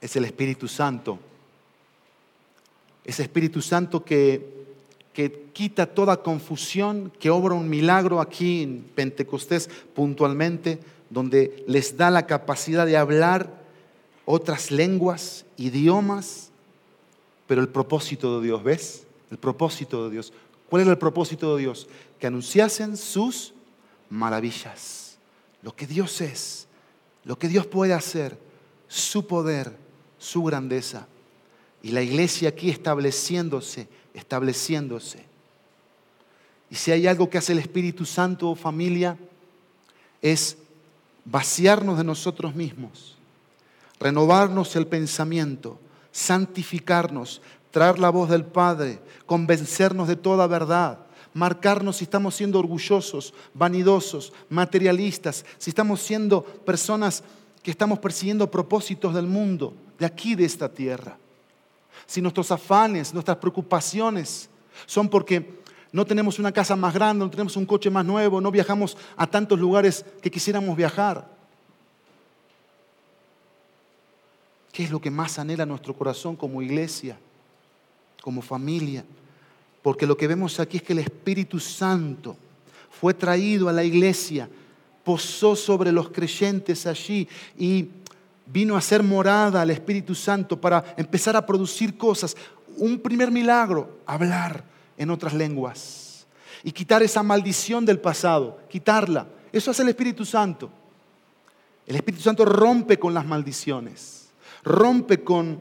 es el Espíritu Santo ese Espíritu Santo que, que quita toda confusión, que obra un milagro aquí en Pentecostés puntualmente, donde les da la capacidad de hablar otras lenguas, idiomas, pero el propósito de Dios, ¿ves? El propósito de Dios. ¿Cuál era el propósito de Dios? Que anunciasen sus maravillas, lo que Dios es, lo que Dios puede hacer, su poder, su grandeza. Y la iglesia aquí estableciéndose, estableciéndose. Y si hay algo que hace el Espíritu Santo, familia, es vaciarnos de nosotros mismos, renovarnos el pensamiento, santificarnos, traer la voz del Padre, convencernos de toda verdad, marcarnos si estamos siendo orgullosos, vanidosos, materialistas, si estamos siendo personas que estamos persiguiendo propósitos del mundo, de aquí, de esta tierra si nuestros afanes, nuestras preocupaciones son porque no tenemos una casa más grande, no tenemos un coche más nuevo, no viajamos a tantos lugares que quisiéramos viajar. ¿Qué es lo que más anhela nuestro corazón como iglesia, como familia? Porque lo que vemos aquí es que el Espíritu Santo fue traído a la iglesia, posó sobre los creyentes allí y vino a ser morada al Espíritu Santo para empezar a producir cosas. un primer milagro, hablar en otras lenguas y quitar esa maldición del pasado, quitarla. Eso hace el Espíritu Santo. El Espíritu Santo rompe con las maldiciones, rompe con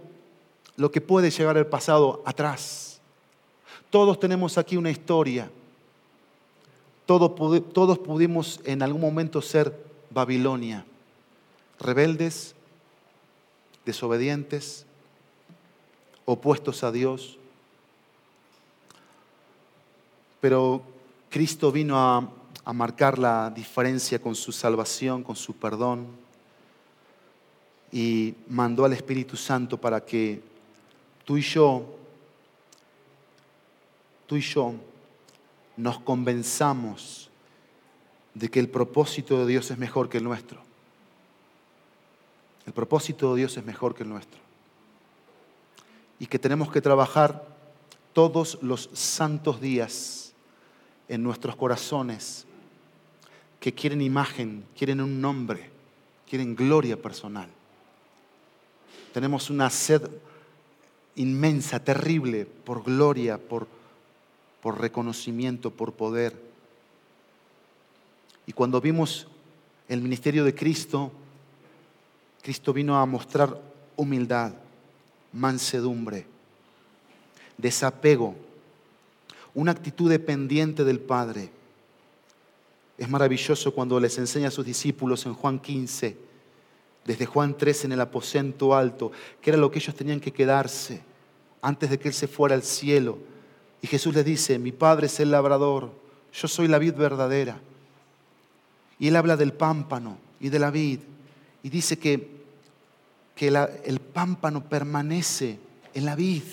lo que puede llevar el pasado atrás. Todos tenemos aquí una historia. Todos, todos pudimos en algún momento ser Babilonia, rebeldes, desobedientes, opuestos a Dios. Pero Cristo vino a, marcar la diferencia con su salvación, con su perdón, y mandó al Espíritu Santo para que tú y yo, tú y yo nos convenzamos de que el propósito de Dios es mejor que el nuestro. El propósito de Dios es mejor que el nuestro. Y que tenemos que trabajar todos los santos días en nuestros corazones que quieren imagen, quieren un nombre, quieren gloria personal. Tenemos una sed inmensa, terrible, por gloria, por, por reconocimiento, por poder. Y cuando vimos el ministerio de Cristo, Cristo vino a mostrar humildad, mansedumbre, desapego, una actitud dependiente del Padre. Es maravilloso cuando les enseña a sus discípulos en Juan 15, desde Juan 13 en el aposento alto, que era lo que ellos tenían que quedarse antes de que Él se fuera al cielo. Y Jesús les dice, mi Padre es el labrador, yo soy la vid verdadera. Y Él habla del pámpano y de la vid. Y dice que, que el pámpano permanece en la vid,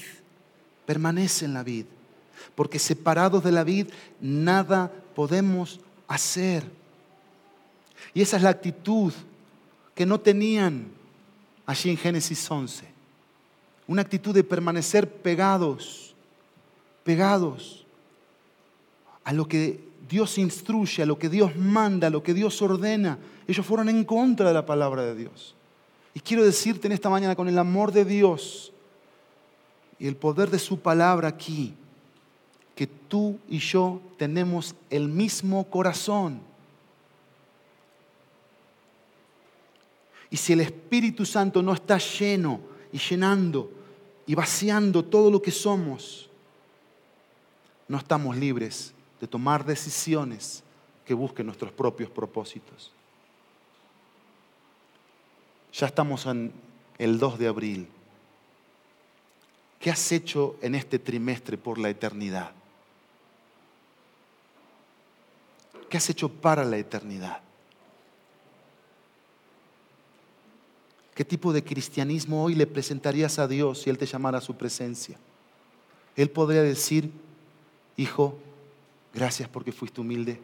permanece en la vid. Porque separados de la vid nada podemos hacer. Y esa es la actitud que no tenían allí en Génesis 11. Una actitud de permanecer pegados, pegados a lo que Dios instruye, a lo que Dios manda, a lo que Dios ordena. Ellos fueron en contra de la palabra de Dios. Y quiero decirte en esta mañana con el amor de Dios y el poder de su palabra aquí, que tú y yo tenemos el mismo corazón. Y si el Espíritu Santo no está lleno y llenando y vaciando todo lo que somos, no estamos libres de tomar decisiones que busquen nuestros propios propósitos. Ya estamos en el 2 de abril. ¿Qué has hecho en este trimestre por la eternidad? ¿Qué has hecho para la eternidad? ¿Qué tipo de cristianismo hoy le presentarías a Dios si Él te llamara a su presencia? Él podría decir, hijo, gracias porque fuiste humilde,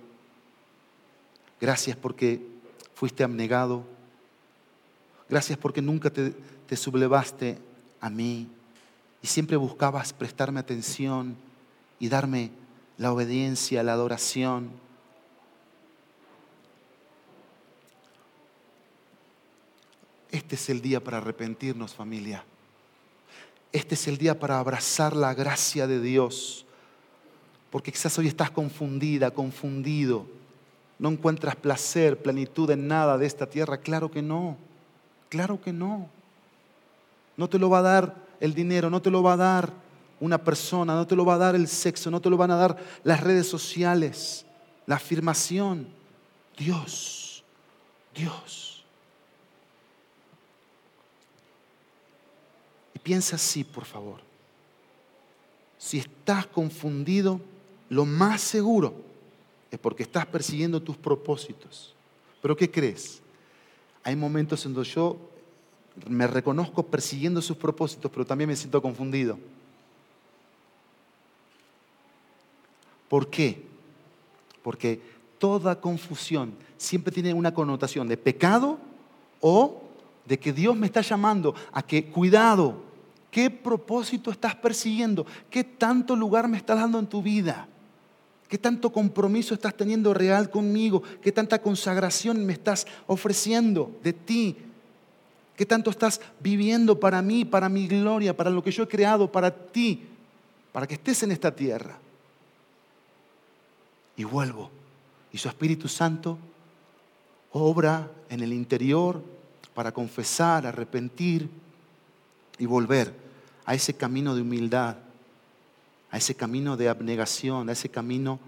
gracias porque fuiste abnegado, gracias porque nunca te, te sublevaste a mí y siempre buscabas prestarme atención y darme la obediencia, la adoración Este es el día para arrepentirnos, familia. Este es el día para abrazar la gracia de Dios. Porque quizás hoy estás confundida, confundido. No encuentras placer, plenitud en nada de esta tierra. Claro que no. Claro que no. No te lo va a dar el dinero, no te lo va a dar una persona, no te lo va a dar el sexo, no te lo van a dar las redes sociales, la afirmación. Dios, Dios. Piensa así, por favor. Si estás confundido, lo más seguro es porque estás persiguiendo tus propósitos. Pero ¿qué crees? Hay momentos en donde yo me reconozco persiguiendo sus propósitos, pero también me siento confundido. ¿Por qué? Porque toda confusión siempre tiene una connotación de pecado o de que Dios me está llamando a que cuidado, ¿Qué propósito estás persiguiendo? ¿Qué tanto lugar me estás dando en tu vida? ¿Qué tanto compromiso estás teniendo real conmigo? ¿Qué tanta consagración me estás ofreciendo de ti? ¿Qué tanto estás viviendo para mí, para mi gloria, para lo que yo he creado, para ti? para que estés en esta tierra. Y vuelvo. Y su Espíritu Santo obra en el interior para confesar, arrepentir y volver a ese camino de humildad, a ese camino de abnegación, a ese camino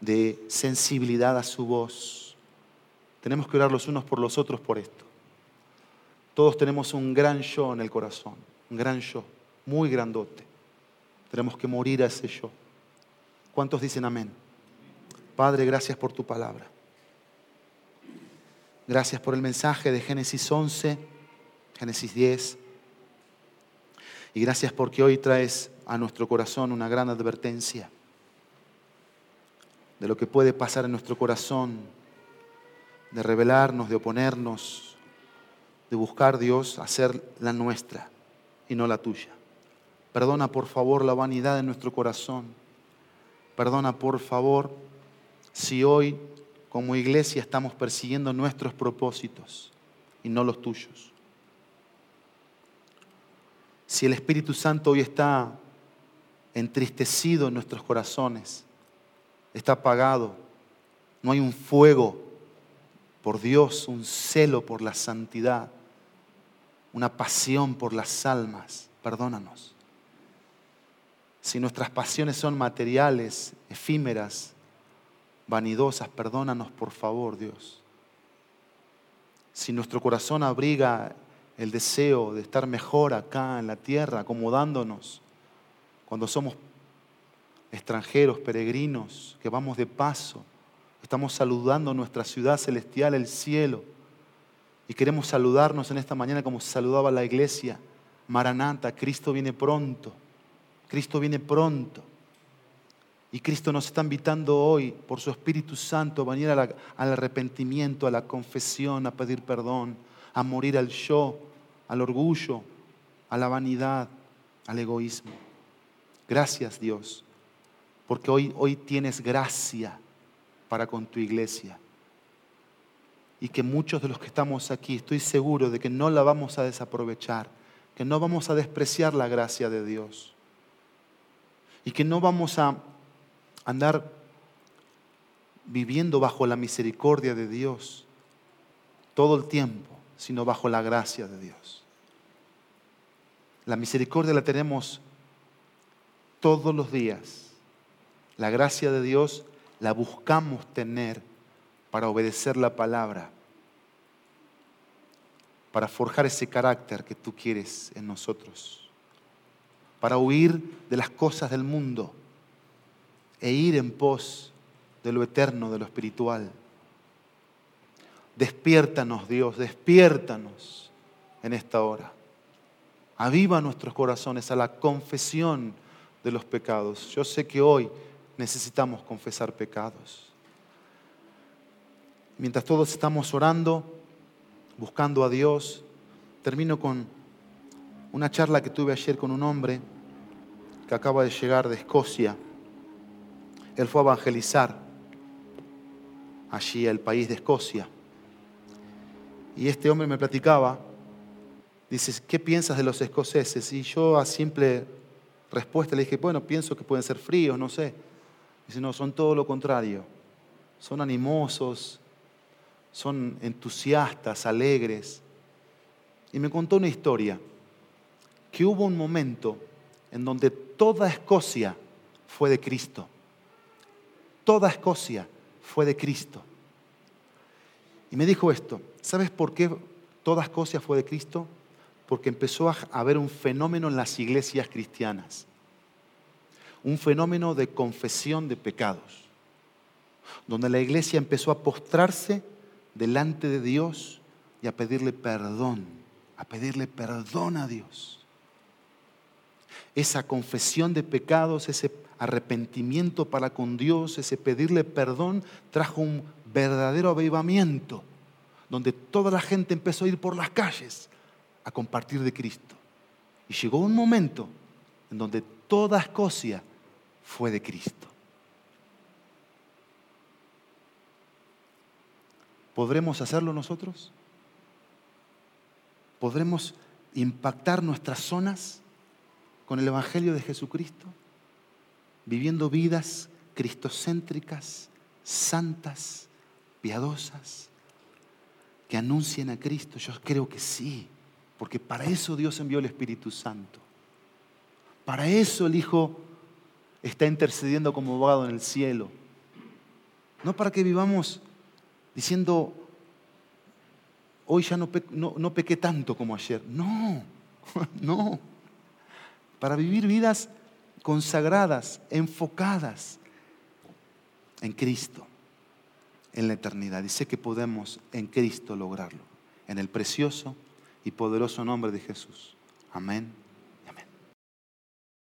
de sensibilidad a su voz. Tenemos que orar los unos por los otros por esto. Todos tenemos un gran yo en el corazón, un gran yo, muy grandote. Tenemos que morir a ese yo. ¿Cuántos dicen amén? Padre, gracias por tu palabra. Gracias por el mensaje de Génesis 11, Génesis 10. Y gracias porque hoy traes a nuestro corazón una gran advertencia de lo que puede pasar en nuestro corazón, de rebelarnos, de oponernos, de buscar Dios hacer la nuestra y no la tuya. Perdona por favor la vanidad de nuestro corazón. Perdona por favor si hoy como iglesia estamos persiguiendo nuestros propósitos y no los tuyos. Si el Espíritu Santo hoy está entristecido en nuestros corazones, está apagado, no hay un fuego por Dios, un celo por la santidad, una pasión por las almas, perdónanos. Si nuestras pasiones son materiales, efímeras, vanidosas, perdónanos por favor, Dios. Si nuestro corazón abriga el deseo de estar mejor acá en la tierra, acomodándonos, cuando somos extranjeros, peregrinos, que vamos de paso, estamos saludando nuestra ciudad celestial, el cielo, y queremos saludarnos en esta mañana como saludaba la iglesia. Maranata, Cristo viene pronto, Cristo viene pronto. Y Cristo nos está invitando hoy por su Espíritu Santo a venir al arrepentimiento, a la confesión, a pedir perdón, a morir al yo, al orgullo, a la vanidad, al egoísmo. Gracias Dios, porque hoy, hoy tienes gracia para con tu iglesia. Y que muchos de los que estamos aquí, estoy seguro de que no la vamos a desaprovechar, que no vamos a despreciar la gracia de Dios. Y que no vamos a andar viviendo bajo la misericordia de Dios todo el tiempo, sino bajo la gracia de Dios. La misericordia la tenemos todos los días. La gracia de Dios la buscamos tener para obedecer la palabra, para forjar ese carácter que tú quieres en nosotros, para huir de las cosas del mundo e ir en pos de lo eterno, de lo espiritual. Despiértanos, Dios, despiértanos en esta hora. Aviva nuestros corazones a la confesión de los pecados. Yo sé que hoy necesitamos confesar pecados. Mientras todos estamos orando, buscando a Dios, termino con una charla que tuve ayer con un hombre que acaba de llegar de Escocia él fue a evangelizar allí al país de Escocia. Y este hombre me platicaba, dice, ¿qué piensas de los escoceses? Y yo a simple respuesta le dije, bueno, pienso que pueden ser fríos, no sé. Dice, no, son todo lo contrario. Son animosos, son entusiastas, alegres. Y me contó una historia, que hubo un momento en donde toda Escocia fue de Cristo toda Escocia fue de Cristo. Y me dijo esto, ¿sabes por qué toda Escocia fue de Cristo? Porque empezó a haber un fenómeno en las iglesias cristianas, un fenómeno de confesión de pecados, donde la iglesia empezó a postrarse delante de Dios y a pedirle perdón, a pedirle perdón a Dios. Esa confesión de pecados, ese arrepentimiento para con Dios, ese pedirle perdón, trajo un verdadero avivamiento, donde toda la gente empezó a ir por las calles a compartir de Cristo. Y llegó un momento en donde toda Escocia fue de Cristo. ¿Podremos hacerlo nosotros? ¿Podremos impactar nuestras zonas con el Evangelio de Jesucristo? viviendo vidas cristocéntricas, santas, piadosas, que anuncien a Cristo? Yo creo que sí, porque para eso Dios envió el Espíritu Santo. Para eso el Hijo está intercediendo como abogado en el cielo. No para que vivamos diciendo, hoy ya no, no, pequé tanto como ayer. No, no. Para vivir vidas consagradas, enfocadas en Cristo, en la eternidad. Y sé que podemos en Cristo lograrlo, en el precioso y poderoso nombre de Jesús. Amén.